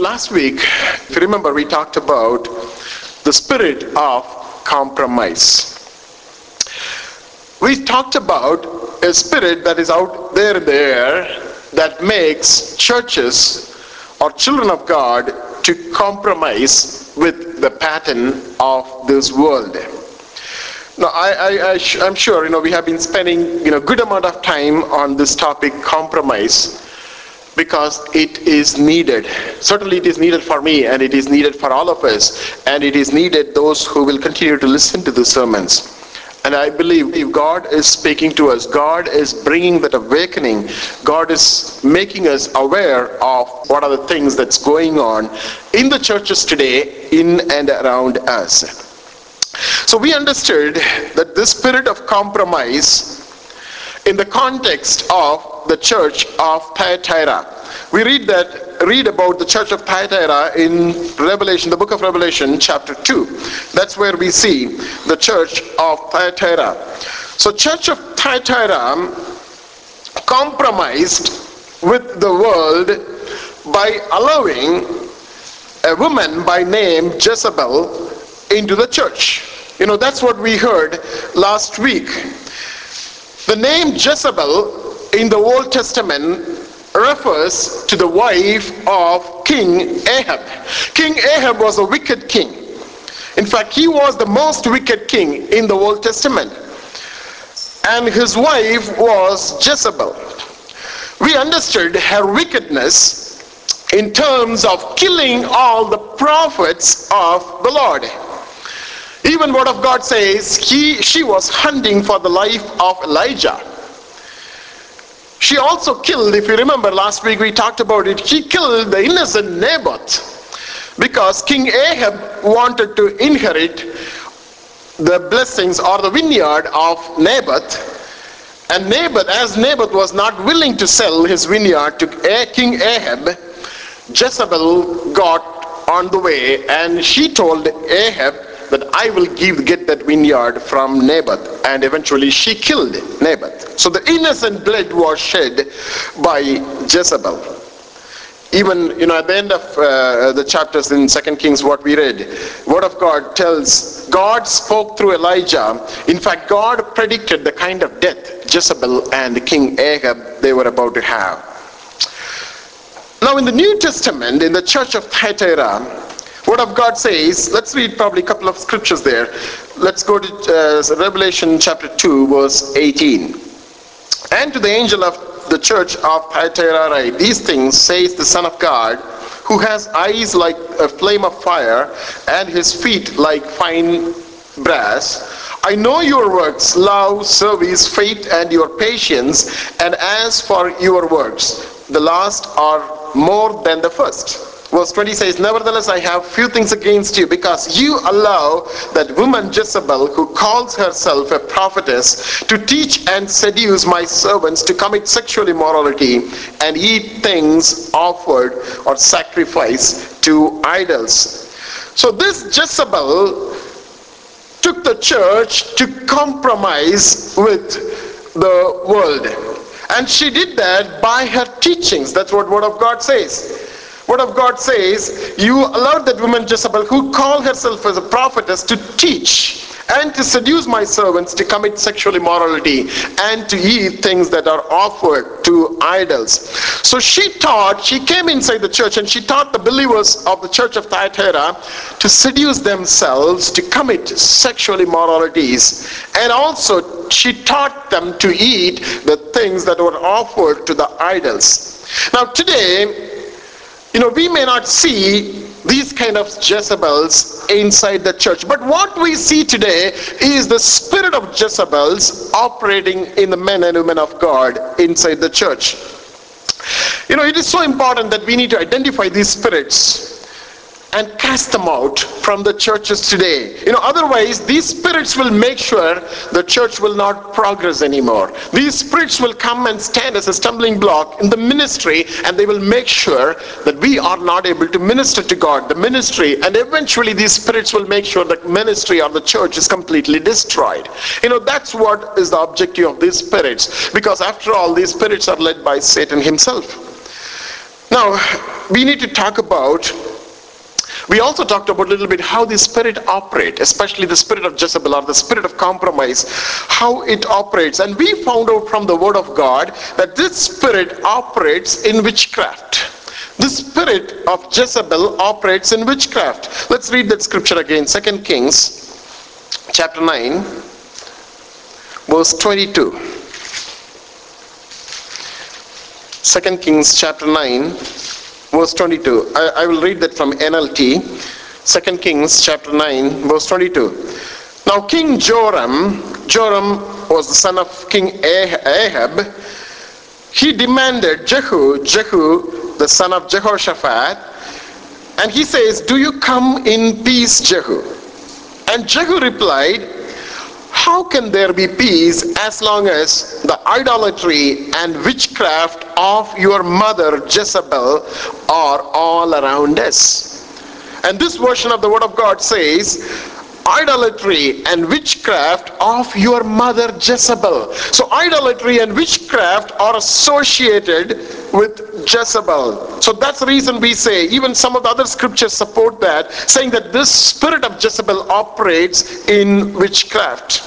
Last week, if you remember, we talked about the spirit of compromise. We talked about a spirit that is out there in the air that makes churches or children of God to compromise with the pattern of this world. Now, I, am sure, you know, we have been spending, you know, good amount of time on this topic, compromise, because it is needed. Certainly it is needed for me, and it is needed for all of us, and it is needed those who will continue to listen to the sermons. And I believe if God is speaking to us, God is bringing that awakening, God is making us aware of what are the things that's going on in the churches today, in and around us. So we understood that this spirit of compromise in the context of the church of Thyatira. We read that read about the church of Thyatira in Revelation, the book of Revelation, chapter 2. That's where we see the church of Thyatira. So, church of Thyatira compromised with the world by allowing a woman by name Jezebel into the church. You know, that's what we heard last week. The name Jezebel in the Old Testament refers to the wife of King Ahab. King Ahab was a wicked king. In fact, he was the most wicked king in the Old Testament. And his wife was Jezebel. We understood her wickedness in terms of killing all the prophets of the Lord. Even word of God says he, she was hunting for the life of Elijah. She also killed, if you remember last week we talked about it, she killed the innocent Naboth because King Ahab wanted to inherit the blessings or the vineyard of Naboth. And Naboth, as Naboth was not willing to sell his vineyard to King Ahab, Jezebel got on the way and she told Ahab that I will give get that vineyard from Naboth. And eventually she killed Naboth. So the innocent blood was shed by Jezebel. Even you know at the end of uh, the chapters in Second Kings, what we read, Word of God tells God spoke through Elijah. In fact, God predicted the kind of death Jezebel and King Ahab they were about to have. Now, in the New Testament, in the church of Thyatira, Word of God says, let's read probably a couple of scriptures there. Let's go to uh, Revelation chapter 2, verse 18. And to the angel of the church of Thyatira These things says the Son of God, who has eyes like a flame of fire, and his feet like fine brass. I know your works, love, service, faith, and your patience, and as for your works, the last are more than the first. Verse 20 says, Nevertheless, I have few things against you, because you allow that woman Jezebel, who calls herself a prophetess, to teach and seduce my servants to commit sexual immorality and eat things offered or sacrificed to idols. So this Jezebel took the church to compromise with the world. And she did that by her teachings. That's what Word of God says. Word of God says, You allowed that woman Jezebel, who called herself as a prophetess, to teach and to seduce my servants to commit sexual immorality and to eat things that are offered to idols. So she taught, she came inside the church and she taught the believers of the church of Thyatira to seduce themselves to commit sexual immoralities. And also she taught them to eat the things that were offered to the idols. Now today, you know, we may not see these kind of Jezebels inside the church. But what we see today is the spirit of Jezebels operating in the men and women of God inside the church. You know, it is so important that we need to identify these spirits and cast them out from the churches today. You know, otherwise, these spirits will make sure the church will not progress anymore. These spirits will come and stand as a stumbling block in the ministry, and they will make sure that we are not able to minister to God, the ministry, and eventually these spirits will make sure the ministry or the church is completely destroyed. You know, that's what is the objective of these spirits, because after all, these spirits are led by Satan himself. Now, we need to talk about we also talked about a little bit how the spirit operate, especially the spirit of Jezebel or the spirit of compromise, how it operates. And we found out from the word of God that this spirit operates in witchcraft. The spirit of Jezebel operates in witchcraft. Let's read that scripture again. Second Kings chapter 9 verse 22. Second Kings chapter 9 verse 22. I, I will read that from NLT. 2 Kings chapter 9 verse 22. Now King Joram, Joram was the son of King Ahab. He demanded Jehu, Jehu, the son of Jehoshaphat, and he says, Do you come in peace, Jehu? And Jehu replied, how can there be peace as long as the idolatry and witchcraft of your mother Jezebel are all around us? And this version of the Word of God says, idolatry and witchcraft of your mother Jezebel. So idolatry and witchcraft are associated with Jezebel. So that's the reason we say, even some of the other scriptures support that, saying that this spirit of Jezebel operates in witchcraft.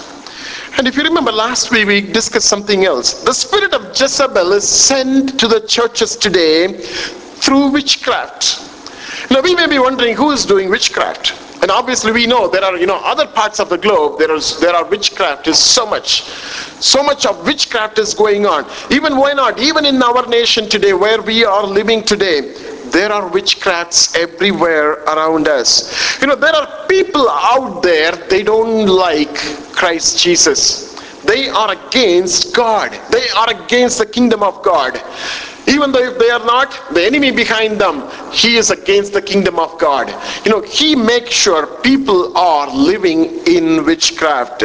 And if you remember last week we discussed something else. The spirit of Jezebel is sent to the churches today through witchcraft. Now we may be wondering who is doing witchcraft. And obviously we know there are, you know, other parts of the globe, there is there are witchcraft is so much. So much of witchcraft is going on. Even why not? Even in our nation today, where we are living today, there are witchcrafts everywhere around us. You know, there are people out there, they don't like Christ Jesus. They are against God. They are against the kingdom of God. Even though if they are not, the enemy behind them, he is against the kingdom of God. You know, he makes sure people are living in witchcraft.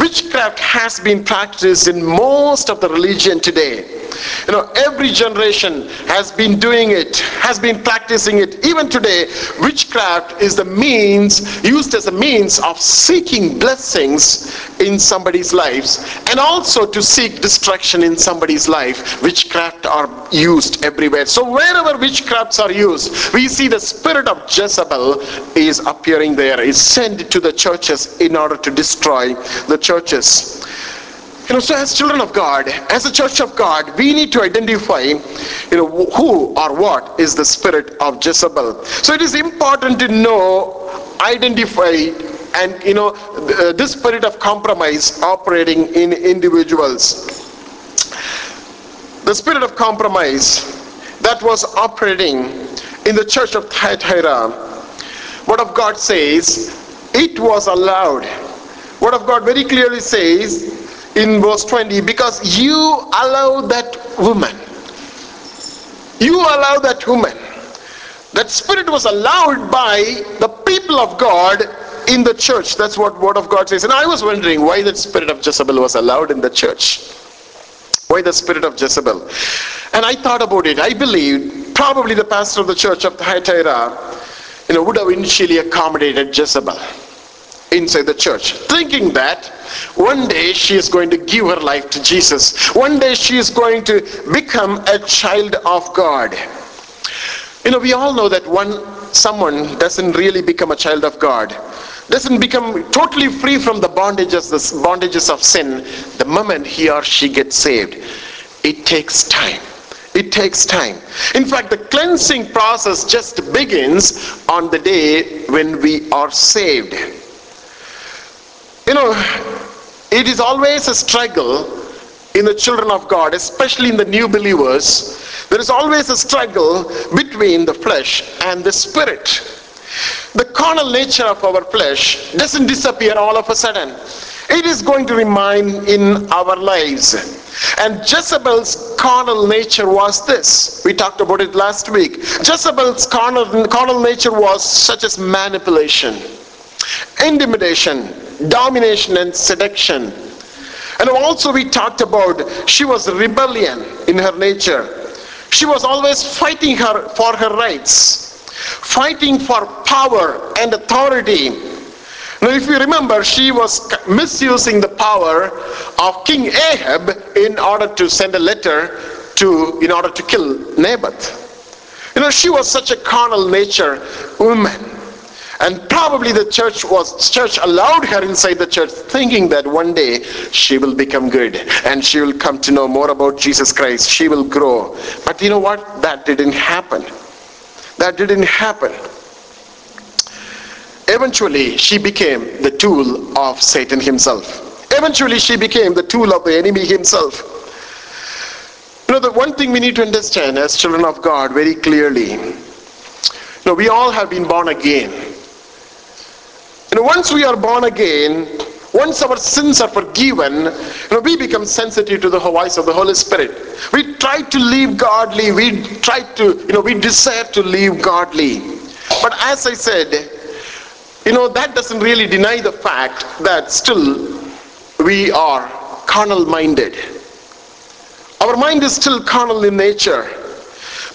Witchcraft has been practiced in most of the religion today. You know, every generation has been doing it, has been practicing it. Even today, witchcraft is the means, used as a means of seeking blessings in somebody's lives and also to seek destruction in somebody's life. Witchcraft are used everywhere. So wherever witchcrafts are used, we see the spirit of Jezebel is appearing there, is sent to the churches in order to destroy the churches. You know, so as children of God, as a church of God, we need to identify, you know, who or what is the spirit of Jezebel. So it is important to know, identify, and you know, uh, this spirit of compromise operating in individuals. The spirit of compromise that was operating in the church of Thyatira, what of God says, it was allowed. What of God very clearly says in verse 20 because you allow that woman you allow that woman that spirit was allowed by the people of god in the church. That's what word of god says. And i was wondering why that spirit of jezebel was allowed in the church. Why the spirit of jezebel? And i thought about it. I believe probably the pastor of the church of Thyatira, you know would have initially accommodated jezebel inside the church, thinking that one day she is going to give her life to Jesus. One day she is going to become a child of God. You know, we all know that one someone doesn't really become a child of God, doesn't become totally free from the bondages, the bondages of sin, the moment he or she gets saved, it takes time. It takes time. In fact, the cleansing process just begins on the day when we are saved. You know, it is always a struggle in the children of God, especially in the new believers. There is always a struggle between the flesh and the spirit. The carnal nature of our flesh doesn't disappear all of a sudden. It is going to remain in our lives. And Jezebel's carnal nature was this. We talked about it last week. Jezebel's carnal, carnal nature was such as manipulation, intimidation, domination and seduction. And also we talked about she was rebellion in her nature. She was always fighting her for her rights, fighting for power and authority. Now if you remember, she was misusing the power of King Ahab in order to send a letter to, in order to kill Naboth. You know, she was such a carnal nature woman. And probably the church was church allowed her inside the church thinking that one day she will become good and she will come to know more about Jesus Christ. She will grow. But you know what? That didn't happen. That didn't happen. Eventually, she became the tool of Satan himself. Eventually, she became the tool of the enemy himself. You know, the one thing we need to understand as children of God very clearly, you know, we all have been born again. Once we are born again, once our sins are forgiven, you know, we become sensitive to the voice of the Holy Spirit. We try to live godly. We try to, you know, we desire to live godly. But as I said, you know, that doesn't really deny the fact that still we are carnal minded. Our mind is still carnal in nature.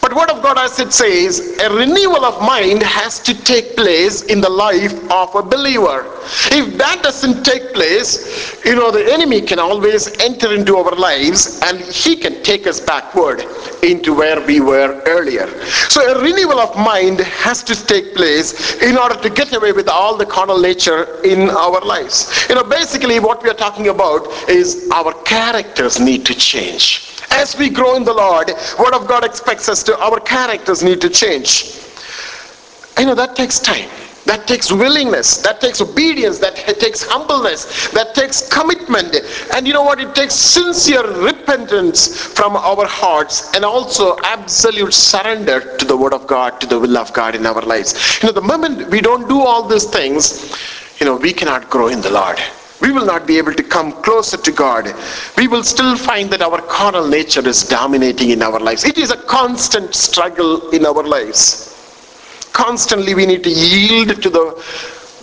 But word of God as it says, a renewal of mind has to take place in the life of a believer. If that doesn't take place, you know, the enemy can always enter into our lives and he can take us backward into where we were earlier. So a renewal of mind has to take place in order to get away with all the carnal nature in our lives. You know, basically what we are talking about is our characters need to change as we grow in the Lord, Word of God expects us to, our characters need to change. I know that takes time. That takes willingness. That takes obedience. That takes humbleness. That takes commitment. And you know what? It takes sincere repentance from our hearts and also absolute surrender to the Word of God, to the will of God in our lives. You know, the moment we don't do all these things, you know, we cannot grow in the Lord we will not be able to come closer to God. We will still find that our carnal nature is dominating in our lives. It is a constant struggle in our lives. Constantly we need to yield to the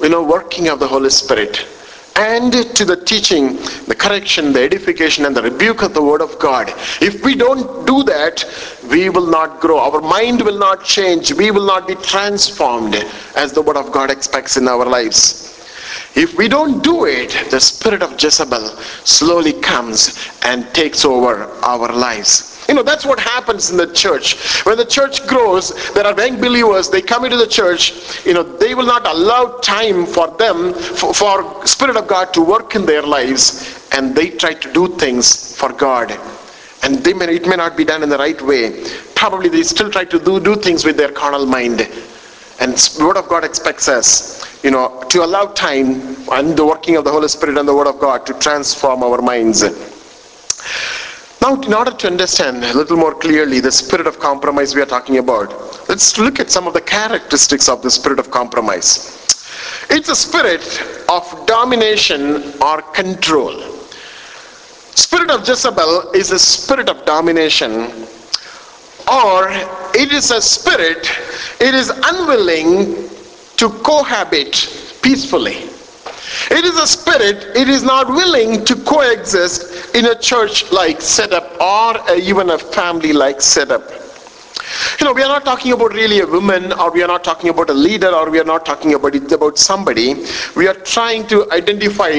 you know working of the Holy Spirit and to the teaching, the correction, the edification, and the rebuke of the Word of God. If we don't do that, we will not grow. Our mind will not change. We will not be transformed as the Word of God expects in our lives. If we don't do it, the spirit of Jezebel slowly comes and takes over our lives. You know, that's what happens in the church. When the church grows, there are young believers, they come into the church, you know, they will not allow time for them, for, for Spirit of God to work in their lives, and they try to do things for God. And may, it may not be done in the right way. Probably they still try to do, do things with their carnal mind. And Word of God expects us you know, to allow time and the working of the Holy Spirit and the Word of God to transform our minds. Now, in order to understand a little more clearly the spirit of compromise we are talking about, let's look at some of the characteristics of the spirit of compromise. It's a spirit of domination or control. Spirit of Jezebel is a spirit of domination or it is a spirit, it is unwilling to cohabit peacefully. It is a spirit, it is not willing to coexist in a church like setup or even a family like setup. You know, we are not talking about really a woman, or we are not talking about a leader, or we are not talking about about somebody. We are trying to identify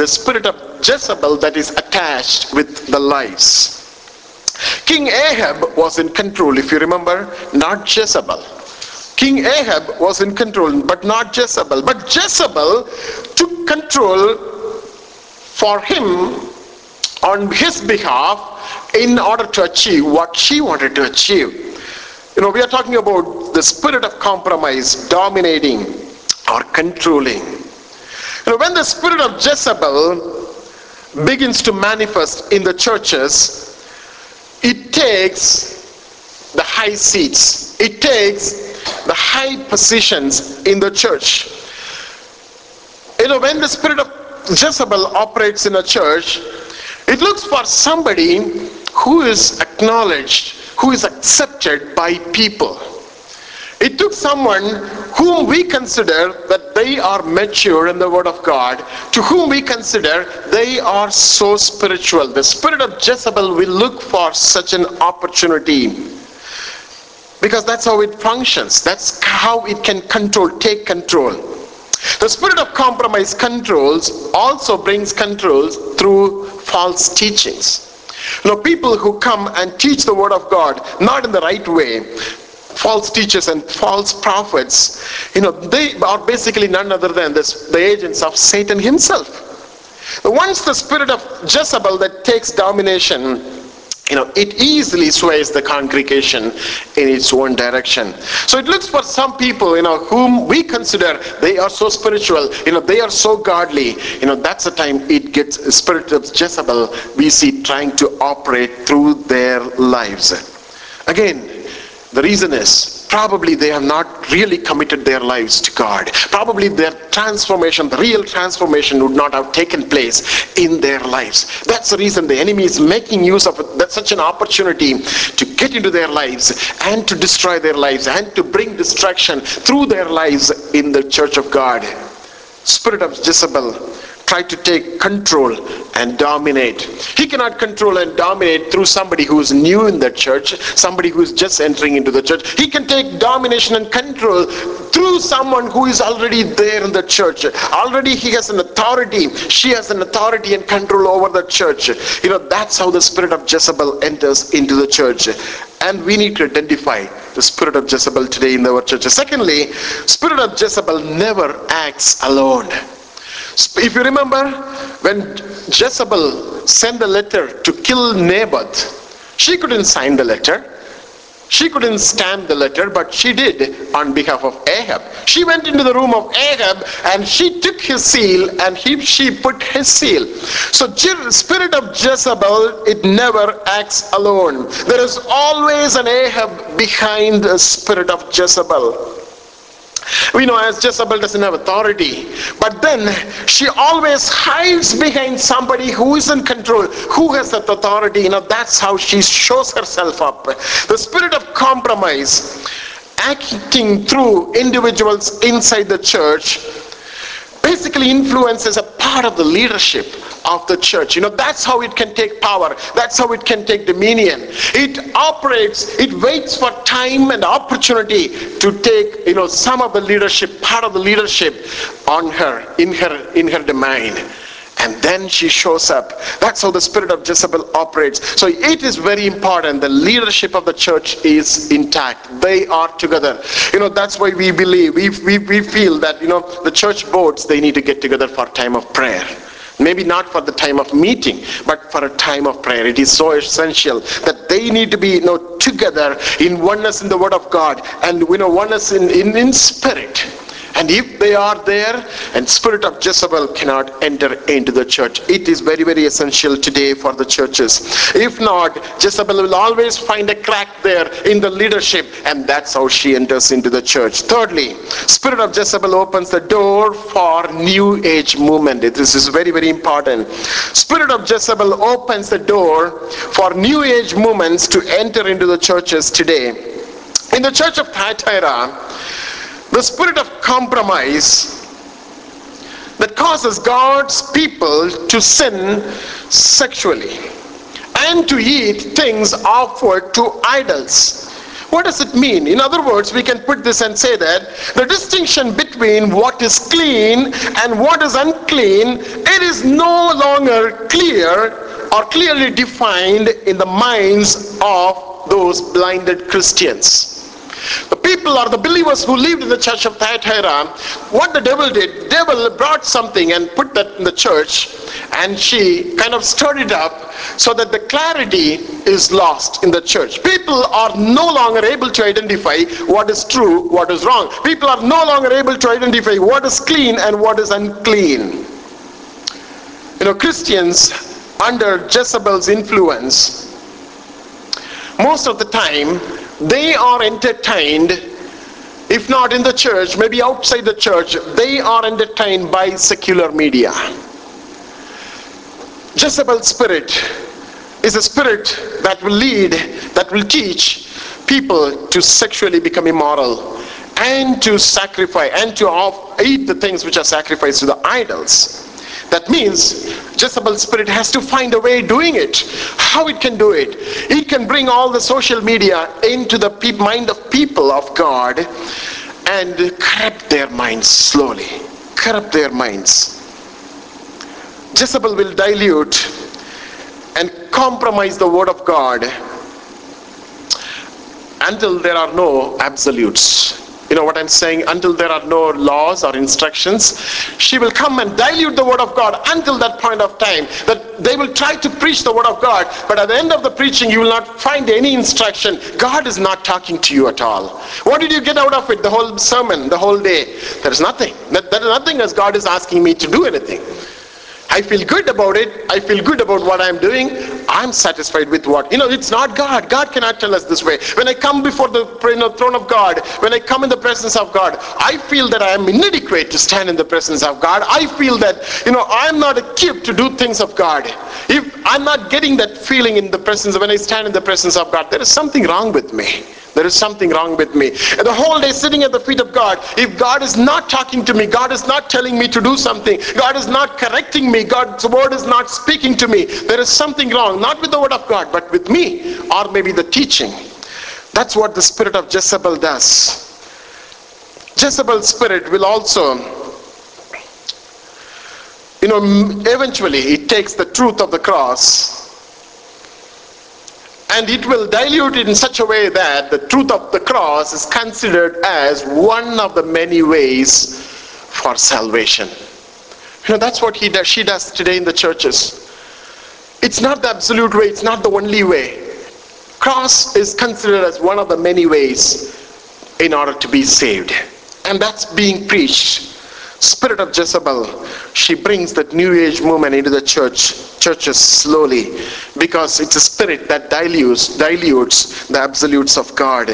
the spirit of Jezebel that is attached with the lies. King Ahab was in control, if you remember, not Jezebel. King Ahab was in control, but not Jezebel. But Jezebel took control for him on his behalf in order to achieve what she wanted to achieve. You know, we are talking about the spirit of compromise dominating or controlling. You know, when the spirit of Jezebel begins to manifest in the churches, it takes the high seats. It takes the high positions in the church. You know, when the spirit of Jezebel operates in a church, it looks for somebody who is acknowledged, who is accepted by people. It took someone whom we consider that they are mature in the Word of God, to whom we consider they are so spiritual. The spirit of Jezebel will look for such an opportunity because that's how it functions. That's how it can control, take control. The spirit of compromise controls also brings controls through false teachings. You know, people who come and teach the word of God not in the right way, false teachers and false prophets, you know, they are basically none other than this, the agents of Satan himself. Once the spirit of Jezebel that takes domination, you know, it easily sways the congregation in its own direction. So it looks for some people, you know, whom we consider they are so spiritual, you know, they are so godly, you know, that's the time it gets spirit of Jezebel we see trying to operate through their lives. Again, the reason is probably they have not really committed their lives to God. Probably their transformation, the real transformation would not have taken place in their lives. That's the reason the enemy is making use of such an opportunity to get into their lives and to destroy their lives and to bring destruction through their lives in the church of God. Spirit of Jezebel try to take control and dominate. He cannot control and dominate through somebody who is new in the church, somebody who is just entering into the church. He can take domination and control through someone who is already there in the church. Already he has an authority. She has an authority and control over the church. You know, that's how the spirit of Jezebel enters into the church. And we need to identify the spirit of Jezebel today in our church. Secondly, spirit of Jezebel never acts alone. If you remember, when Jezebel sent the letter to kill Naboth, she couldn't sign the letter. She couldn't stamp the letter, but she did on behalf of Ahab. She went into the room of Ahab and she took his seal and he, she put his seal. So spirit of Jezebel, it never acts alone. There is always an Ahab behind the spirit of Jezebel. We know as Jezebel doesn't have authority, but then she always hides behind somebody who is in control, who has that authority. You know, that's how she shows herself up. The spirit of compromise acting through individuals inside the church basically influences a part of the leadership of the church. You know, that's how it can take power. That's how it can take dominion. It operates, it waits for time and opportunity to take, you know, some of the leadership, part of the leadership on her, in her, in her domain and then she shows up. That's how the spirit of Jezebel operates. So it is very important. The leadership of the church is intact. They are together. You know, that's why we believe, we, we, we feel that, you know, the church boards, they need to get together for time of prayer. Maybe not for the time of meeting, but for a time of prayer. It is so essential that they need to be you know, together in oneness in the Word of God and you know, oneness in, in, in spirit and if they are there, and spirit of Jezebel cannot enter into the church. It is very, very essential today for the churches. If not, Jezebel will always find a crack there in the leadership, and that's how she enters into the church. Thirdly, spirit of Jezebel opens the door for new age movement. This is very, very important. Spirit of Jezebel opens the door for new age movements to enter into the churches today. In the church of Thyatira, the spirit of compromise that causes God's people to sin sexually and to eat things offered to idols. What does it mean? In other words, we can put this and say that the distinction between what is clean and what is unclean, it is no longer clear or clearly defined in the minds of those blinded Christians. The people or the believers who lived in the church of Thyatira, what the devil did, devil brought something and put that in the church and she kind of stirred it up so that the clarity is lost in the church. People are no longer able to identify what is true, what is wrong. People are no longer able to identify what is clean and what is unclean. You know, Christians under Jezebel's influence, most of the time they are entertained if not in the church maybe outside the church they are entertained by secular media. Jezebel's spirit. Is a spirit that will lead that will teach people to sexually become immoral and to sacrifice and to eat the things which are sacrificed to the idols that means Jezebel's spirit has to find a way doing it. How it can do it? It can bring all the social media into the mind of people of God and corrupt their minds slowly. Corrupt their minds. Jezebel will dilute and compromise the word of God until there are no absolutes know what I'm saying? Until there are no laws or instructions, she will come and dilute the word of God until that point of time that they will try to preach the word of God, but at the end of the preaching, you will not find any instruction. God is not talking to you at all. What did you get out of it? The whole sermon, the whole day? There is nothing. There is nothing as God is asking me to do anything. I feel good about it. I feel good about what I'm doing. I'm satisfied with what. You know, it's not God. God cannot tell us this way. When I come before the throne of God, when I come in the presence of God, I feel that I am inadequate to stand in the presence of God. I feel that, you know, I'm not equipped to do things of God. If I'm not getting that feeling in the presence, when I stand in the presence of God, there is something wrong with me. There is something wrong with me. And the whole day sitting at the feet of God, if God is not talking to me, God is not telling me to do something, God is not correcting me, God's word is not speaking to me, there is something wrong, not with the word of God, but with me, or maybe the teaching. That's what the spirit of Jezebel does. Jezebel's spirit will also, you know, eventually it takes the truth of the cross and it will dilute it in such a way that the truth of the cross is considered as one of the many ways for salvation. You know, that's what he does, she does today in the churches. It's not the absolute way, it's not the only way. Cross is considered as one of the many ways in order to be saved. And that's being preached spirit of Jezebel, she brings that new age movement into the church, churches slowly, because it's a spirit that dilutes, dilutes the absolutes of God.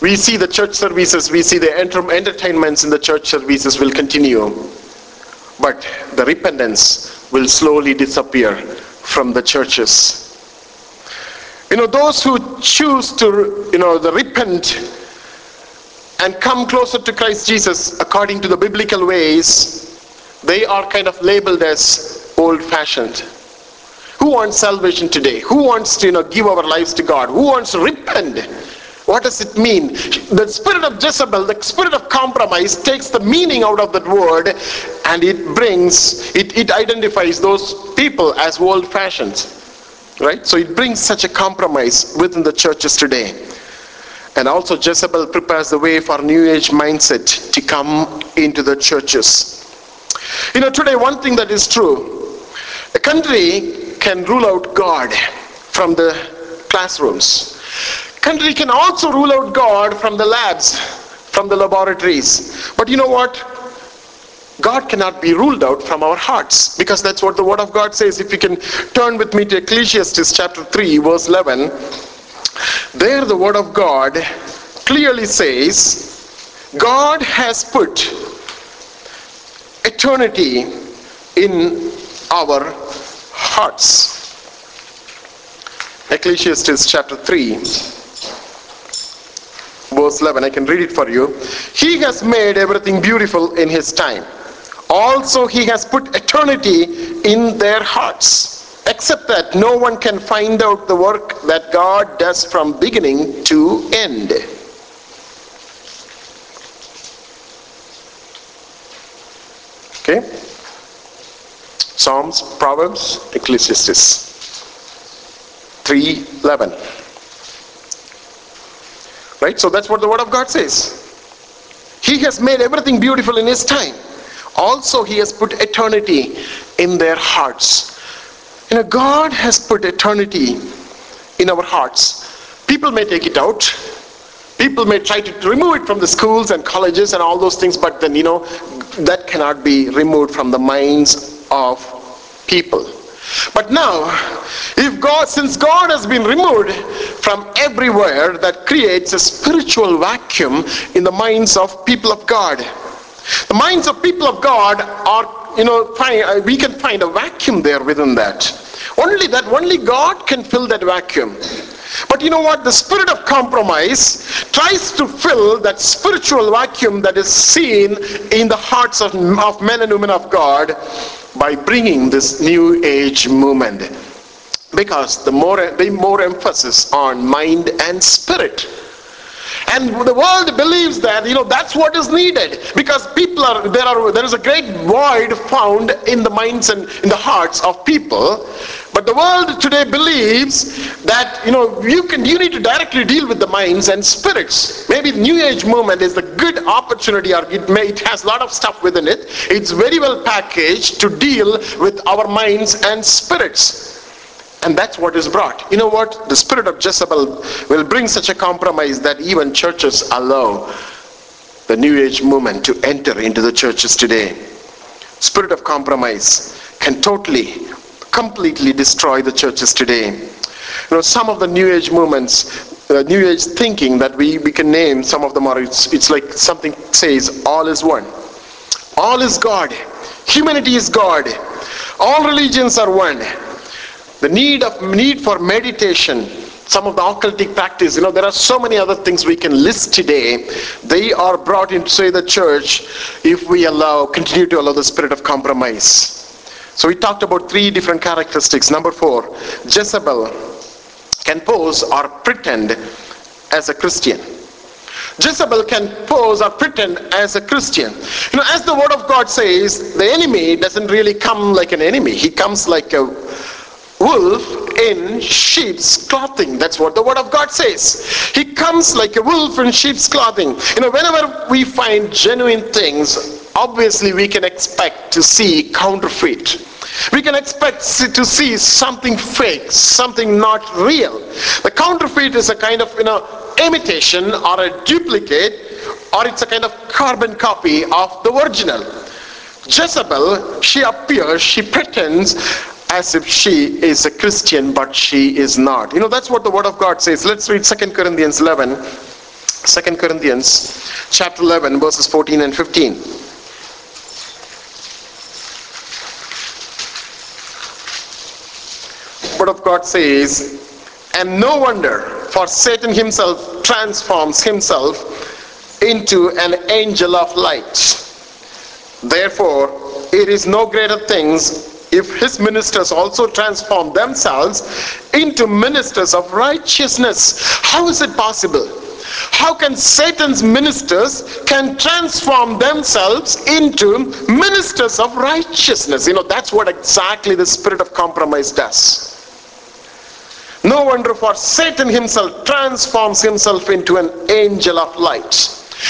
We see the church services, we see the enter- entertainments in the church services will continue, but the repentance will slowly disappear from the churches. You know, those who choose to, you know, the repent and come closer to Christ Jesus according to the biblical ways, they are kind of labeled as old fashioned. Who wants salvation today? Who wants to you know, give our lives to God? Who wants to repent? What does it mean? The spirit of Jezebel, the spirit of compromise, takes the meaning out of that word and it brings, it, it identifies those people as old fashioned. Right? So it brings such a compromise within the churches today. And also Jezebel prepares the way for New Age mindset to come into the churches. You know, today one thing that is true, a country can rule out God from the classrooms. Country can also rule out God from the labs, from the laboratories. But you know what? God cannot be ruled out from our hearts because that's what the word of God says. If you can turn with me to Ecclesiastes chapter 3 verse 11 there, the Word of God clearly says God has put eternity in our hearts. Ecclesiastes chapter 3, verse 11. I can read it for you. He has made everything beautiful in His time. Also, He has put eternity in their hearts except that no one can find out the work that God does from beginning to end. Okay? Psalms, Proverbs, Ecclesiastes 3:11. Right? So that's what the word of God says. He has made everything beautiful in his time. Also he has put eternity in their hearts. You know, God has put eternity in our hearts. People may take it out. People may try to remove it from the schools and colleges and all those things, but then, you know, that cannot be removed from the minds of people. But now, if God, since God has been removed from everywhere, that creates a spiritual vacuum in the minds of people of God. The minds of people of God are you know, find, uh, we can find a vacuum there within that. Only that, only God can fill that vacuum. But you know what? The spirit of compromise tries to fill that spiritual vacuum that is seen in the hearts of, of men and women of God by bringing this new age movement. Because the more, the more emphasis on mind and spirit and the world believes that you know that's what is needed because people are there are there is a great void found in the minds and in the hearts of people but the world today believes that you know you can you need to directly deal with the minds and spirits. Maybe the New Age movement is the good opportunity, or it may it has a lot of stuff within it. It's very well packaged to deal with our minds and spirits. And that's what is brought. You know what? The spirit of Jezebel will bring such a compromise that even churches allow the New Age movement to enter into the churches today. Spirit of compromise can totally, completely destroy the churches today. You know, some of the New Age movements, uh, New Age thinking that we, we can name, some of them are, it's, it's like something says, all is one. All is God. Humanity is God. All religions are one the need of need for meditation some of the occultic practice you know there are so many other things we can list today they are brought into say the church if we allow continue to allow the spirit of compromise so we talked about three different characteristics number four jezebel can pose or pretend as a christian Jezebel can pose or pretend as a Christian. You know, as the word of God says, the enemy doesn't really come like an enemy. He comes like a wolf in sheep's clothing. That's what the word of God says. He comes like a wolf in sheep's clothing. You know, whenever we find genuine things, obviously we can expect to see counterfeit. We can expect to see something fake, something not real. The counterfeit is a kind of, you know, imitation or a duplicate, or it's a kind of carbon copy of the original. Jezebel, she appears, she pretends as if she is a Christian, but she is not. You know, that's what the Word of God says. Let's read 2 Corinthians 11. 2 Corinthians chapter 11, verses 14 and 15. Word of God says, and no wonder, for Satan himself transforms himself into an angel of light. Therefore, it is no greater things if his ministers also transform themselves into ministers of righteousness how is it possible? How can satan's ministers can transform themselves into ministers of righteousness? You know that's what exactly the spirit of compromise does. No wonder for satan himself transforms himself into an angel of light.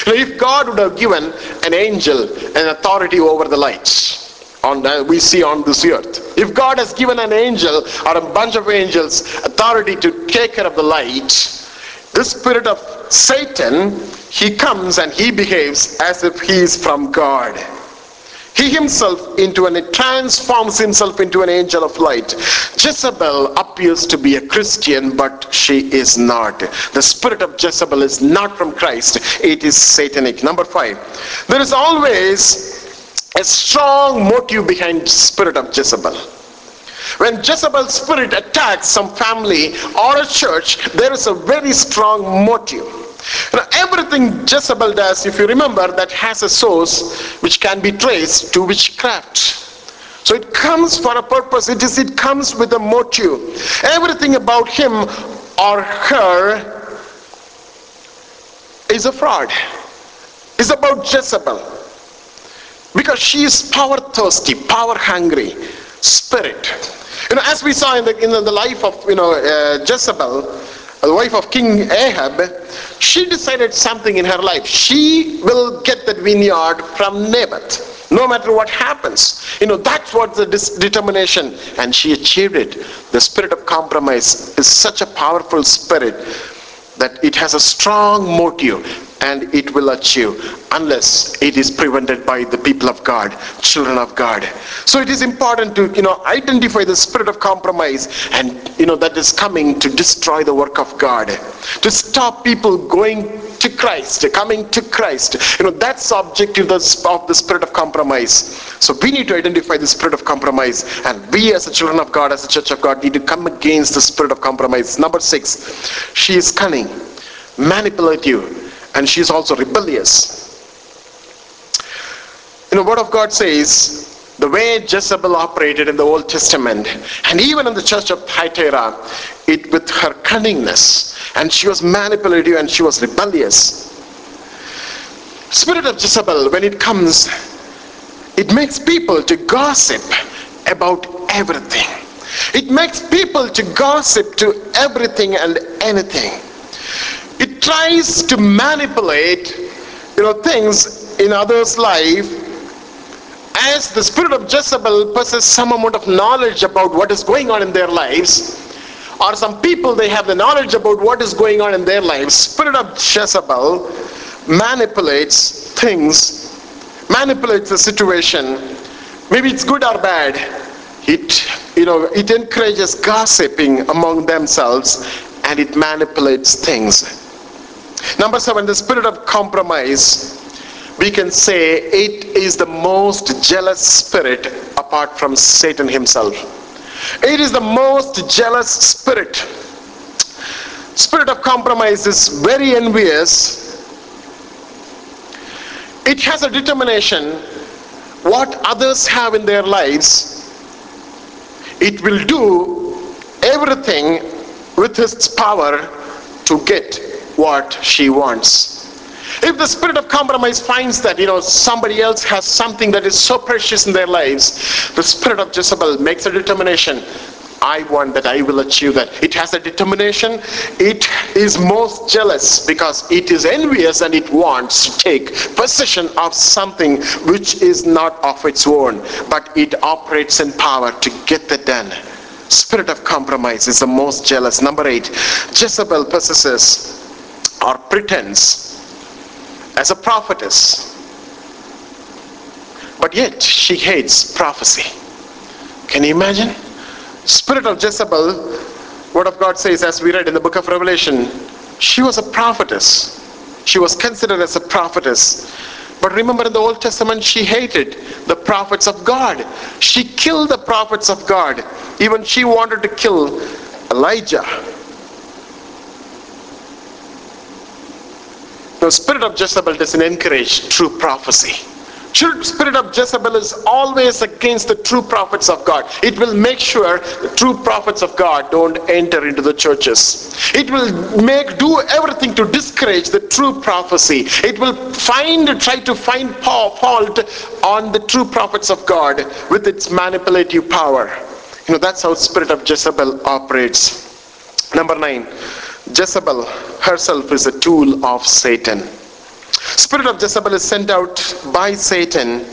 If god would have given an angel an authority over the lights on the, we see on this earth. If God has given an angel or a bunch of angels authority to take care of the light, this spirit of Satan, he comes and he behaves as if he is from God. He himself into an transforms himself into an angel of light. Jezebel appears to be a Christian, but she is not. The spirit of Jezebel is not from Christ. It is satanic. Number five. There is always a strong motive behind spirit of Jezebel. When Jezebel's spirit attacks some family or a church, there is a very strong motive. Now, everything Jezebel does, if you remember, that has a source which can be traced to witchcraft. So it comes for a purpose. It is. It comes with a motive. Everything about him or her is a fraud. It's about Jezebel because she is power thirsty power hungry spirit. You know as we saw in the in the life of you know uh, jezebel the wife of king ahab she decided something in her life. She will get that vineyard from naboth no matter what happens. You know that's what the determination. And she achieved it. The spirit of compromise is such a powerful spirit that it has a strong motive and it will achieve unless it is prevented by the people of God, children of God. So it is important to, you know, identify the spirit of compromise and, you know, that is coming to destroy the work of God, to stop people going to Christ, coming to Christ. You know, that's the objective of the spirit of compromise. So we need to identify the spirit of compromise and we as the children of God, as the church of God, need to come against the spirit of compromise. Number six, she is cunning, manipulative, and she's also rebellious. You know, Word of God says the way Jezebel operated in the Old Testament, and even in the church of Thyatira, it with her cunningness, and she was manipulative and she was rebellious. Spirit of Jezebel, when it comes, it makes people to gossip about everything. It makes people to gossip to everything and anything. It tries to manipulate, you know, things in others' life as the spirit of Jezebel possesses some amount of knowledge about what is going on in their lives, or some people they have the knowledge about what is going on in their lives, spirit of Jezebel manipulates things, manipulates the situation. Maybe it's good or bad. It you know it encourages gossiping among themselves and it manipulates things. Number seven, the spirit of compromise we can say it is the most jealous spirit apart from Satan himself. It is the most jealous spirit. Spirit of compromise is very envious. It has a determination what others have in their lives. It will do everything with its power to get what she wants. If the spirit of compromise finds that, you know, somebody else has something that is so precious in their lives, the spirit of Jezebel makes a determination. I want that, I will achieve that. It has a determination. It is most jealous because it is envious and it wants to take possession of something which is not of its own, but it operates in power to get that done. Spirit of compromise is the most jealous. Number eight, Jezebel possesses or pretends as a prophetess. But yet she hates prophecy. Can you imagine? Spirit of Jezebel, Word of God says, as we read in the book of Revelation, she was a prophetess. She was considered as a prophetess. But remember in the Old Testament, she hated the prophets of God. She killed the prophets of God. Even she wanted to kill Elijah. The spirit of Jezebel doesn't encourage true prophecy. True spirit of Jezebel is always against the true prophets of God. It will make sure the true prophets of God don't enter into the churches. It will make do everything to discourage the true prophecy. It will find try to find fault on the true prophets of God with its manipulative power. You know that's how spirit of Jezebel operates. Number nine, Jezebel herself is a tool of Satan. Spirit of Jezebel is sent out by Satan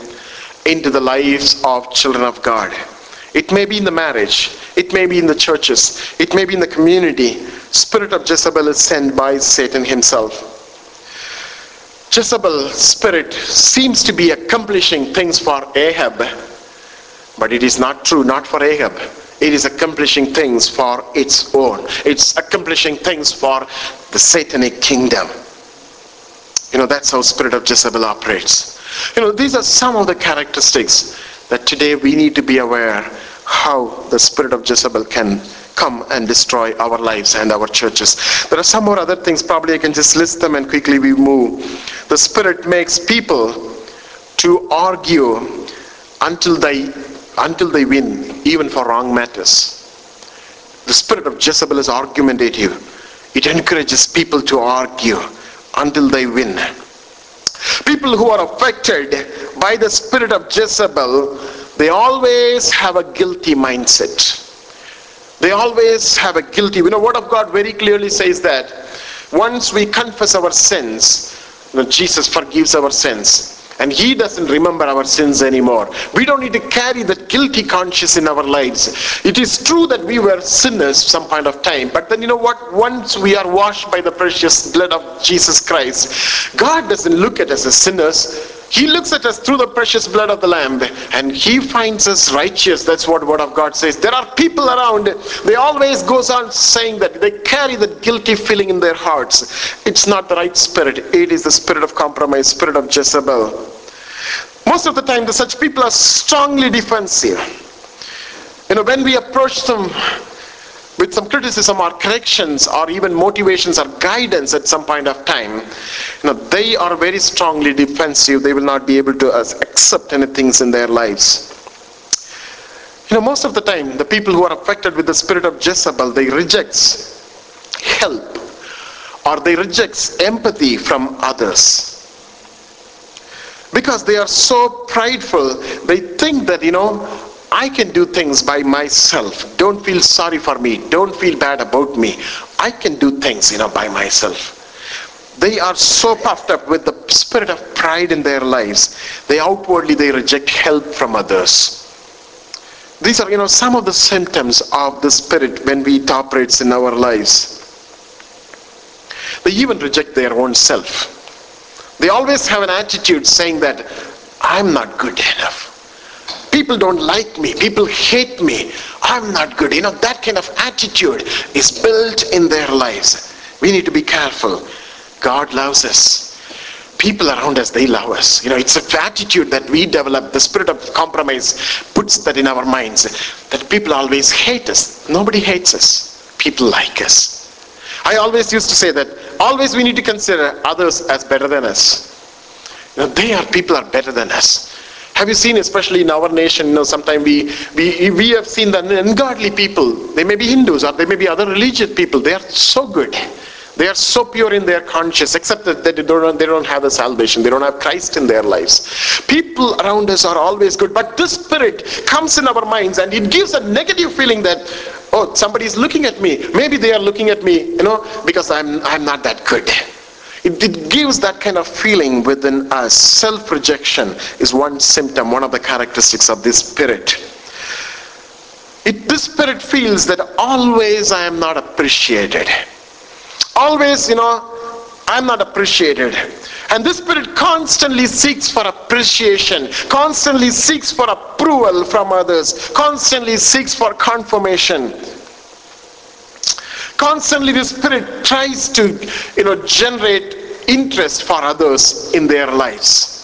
into the lives of children of God. It may be in the marriage, it may be in the churches, it may be in the community. Spirit of Jezebel is sent by Satan himself. Jezebel's spirit seems to be accomplishing things for Ahab, but it is not true, not for Ahab. It is accomplishing things for its own. It's accomplishing things for the satanic kingdom. You know, that's how spirit of Jezebel operates. You know, these are some of the characteristics that today we need to be aware how the spirit of Jezebel can come and destroy our lives and our churches. There are some more other things, probably I can just list them and quickly we move. The spirit makes people to argue until they until they win, even for wrong matters. The spirit of Jezebel is argumentative. It encourages people to argue until they win. People who are affected by the spirit of Jezebel, they always have a guilty mindset. They always have a guilty. You know, Word of God very clearly says that once we confess our sins, you know, Jesus forgives our sins and he doesn't remember our sins anymore. We don't need to carry that guilty conscience in our lives. It is true that we were sinners some point of time, but then you know what? Once we are washed by the precious blood of Jesus Christ, God doesn't look at us as sinners. He looks at us through the precious blood of the Lamb and He finds us righteous. That's what Word of God says. There are people around, they always goes on saying that they carry the guilty feeling in their hearts. It's not the right spirit. It is the spirit of compromise, spirit of Jezebel. Most of the time, the such people are strongly defensive. You know, when we approach them with some criticism or corrections or even motivations or guidance at some point of time, you know, they are very strongly defensive. They will not be able to uh, accept anything in their lives. You know, most of the time, the people who are affected with the spirit of Jezebel, they reject help or they reject empathy from others because they are so prideful they think that you know I can do things by myself. Don't feel sorry for me. Don't feel bad about me. I can do things, you know, by myself. They are so puffed up with the spirit of pride in their lives. They outwardly they reject help from others. These are, you know, some of the symptoms of the spirit when it operates in our lives. They even reject their own self. They always have an attitude saying that I'm not good enough. People don't like me. People hate me. I'm not good. You know, that kind of attitude is built in their lives. We need to be careful. God loves us. People around us, they love us. You know, it's an attitude that we develop. The spirit of compromise puts that in our minds that people always hate us. Nobody hates us. People like us. I always used to say that always we need to consider others as better than us. You know, they are people are better than us. Have you seen, especially in our nation, you know, sometimes we, we, we have seen the ungodly people, they may be Hindus or they may be other religious people, they are so good. They are so pure in their conscience, except that they don't, they don't have the salvation. They don't have Christ in their lives. People around us are always good, but this spirit comes in our minds and it gives a negative feeling that, oh, somebody is looking at me. Maybe they are looking at me, you know, because I'm, I'm not that good. It, it, gives that kind of feeling within us. Self rejection is one symptom, one of the characteristics of this spirit. It, this spirit feels that always I am not appreciated. Always, you know, I'm not appreciated. And this spirit constantly seeks for appreciation, constantly seeks for approval from others, constantly seeks for confirmation. Constantly the spirit tries to, you know, generate interest for others in their lives.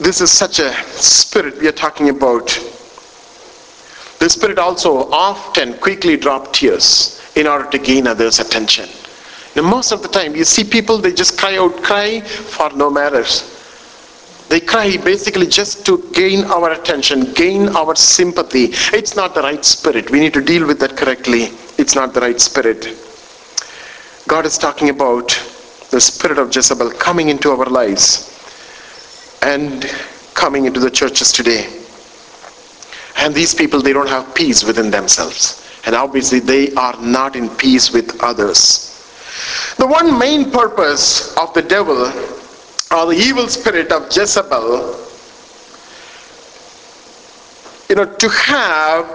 This is such a spirit we are talking about. The spirit also often quickly drop tears in order to gain others' attention. Now, most of the time, you see people, they just cry out, cry for no matters. They cry basically just to gain our attention, gain our sympathy. It's not the right spirit. We need to deal with that correctly. It's not the right spirit. God is talking about the spirit of Jezebel coming into our lives and coming into the churches today. And these people, they don't have peace within themselves and obviously they are not in peace with others. The one main purpose of the devil or the evil spirit of Jezebel, you know, to have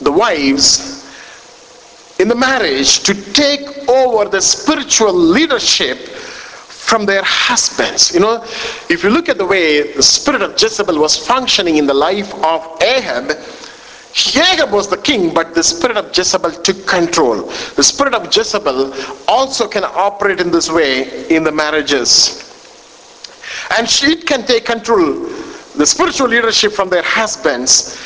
the wives in the marriage to take over the spiritual leadership from their husbands. You know, if you look at the way the spirit of Jezebel was functioning in the life of Ahab, Ahab was the king, but the spirit of Jezebel took control. The spirit of Jezebel also can operate in this way in the marriages. And she can take control, the spiritual leadership from their husbands,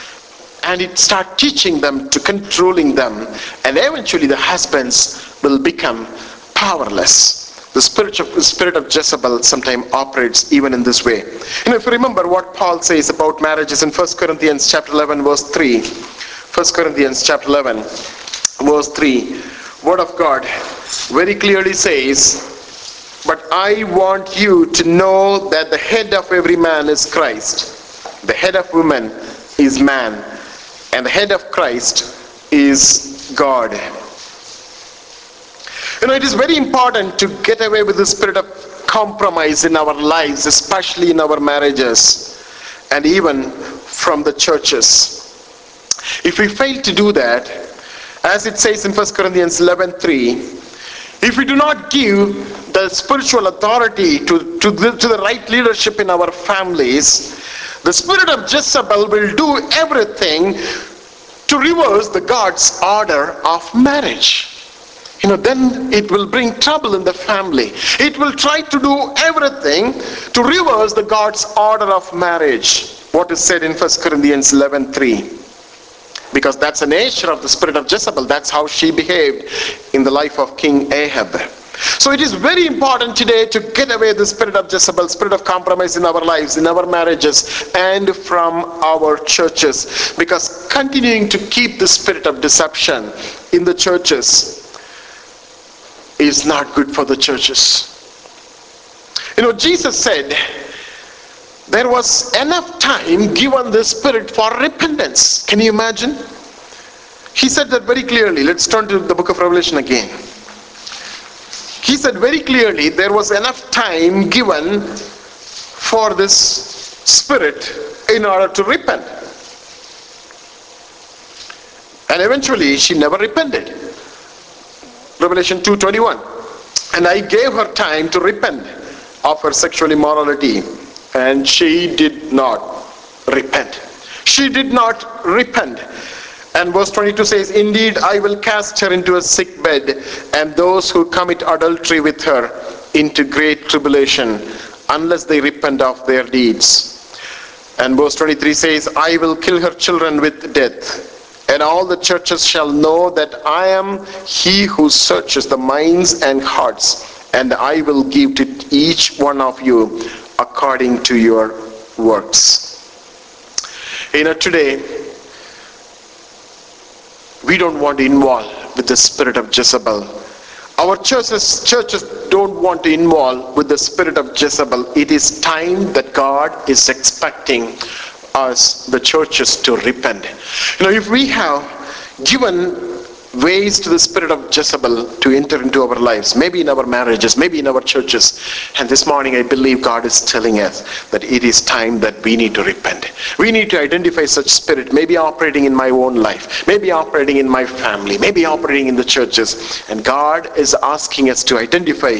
and it start teaching them to controlling them. And eventually the husbands will become powerless. The spirit of, the spirit of Jezebel sometimes operates even in this way. And if you remember what Paul says about marriages in 1 Corinthians chapter 11 verse 3. 1 Corinthians chapter 11 verse 3. Word of God very clearly says, But I want you to know that the head of every man is Christ. The head of woman is man. And the head of Christ is God. You know, it is very important to get away with the spirit of compromise in our lives, especially in our marriages, and even from the churches. If we fail to do that, as it says in 1 Corinthians 11:3, if we do not give the spiritual authority to, to, the, to the right leadership in our families, the spirit of Jezebel will do everything to reverse the God's order of marriage you know, then it will bring trouble in the family. It will try to do everything to reverse the God's order of marriage. What is said in 1 Corinthians 11 3. Because that's the nature of the spirit of Jezebel. That's how she behaved in the life of King Ahab. So it is very important today to get away the spirit of Jezebel, spirit of compromise in our lives, in our marriages, and from our churches. Because continuing to keep the spirit of deception in the churches is not good for the churches. You know, Jesus said there was enough time given the Spirit for repentance. Can you imagine? He said that very clearly. Let's turn to the book of Revelation again. He said very clearly there was enough time given for this Spirit in order to repent. And eventually she never repented. Revelation 2:21. And I gave her time to repent of her sexual immorality, and she did not repent. She did not repent. And verse 22 says, Indeed, I will cast her into a sick bed, and those who commit adultery with her into great tribulation, unless they repent of their deeds. And verse 23 says, I will kill her children with death and all the churches shall know that I am he who searches the minds and hearts, and I will give to each one of you according to your works. You know, today, we don't want to involve with the spirit of Jezebel. Our churches, churches don't want to involve with the spirit of Jezebel. It is time that God is expecting us, the churches, to repent. You know, if we have given ways to the spirit of Jezebel to enter into our lives, maybe in our marriages, maybe in our churches. And this morning, I believe God is telling us that it is time that we need to repent. We need to identify such spirit, maybe operating in my own life, maybe operating in my family, maybe operating in the churches. And God is asking us to identify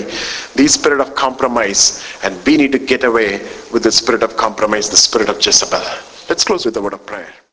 the spirit of compromise, and we need to get away with the spirit of compromise, the spirit of Jezebel. Let's close with a word of prayer.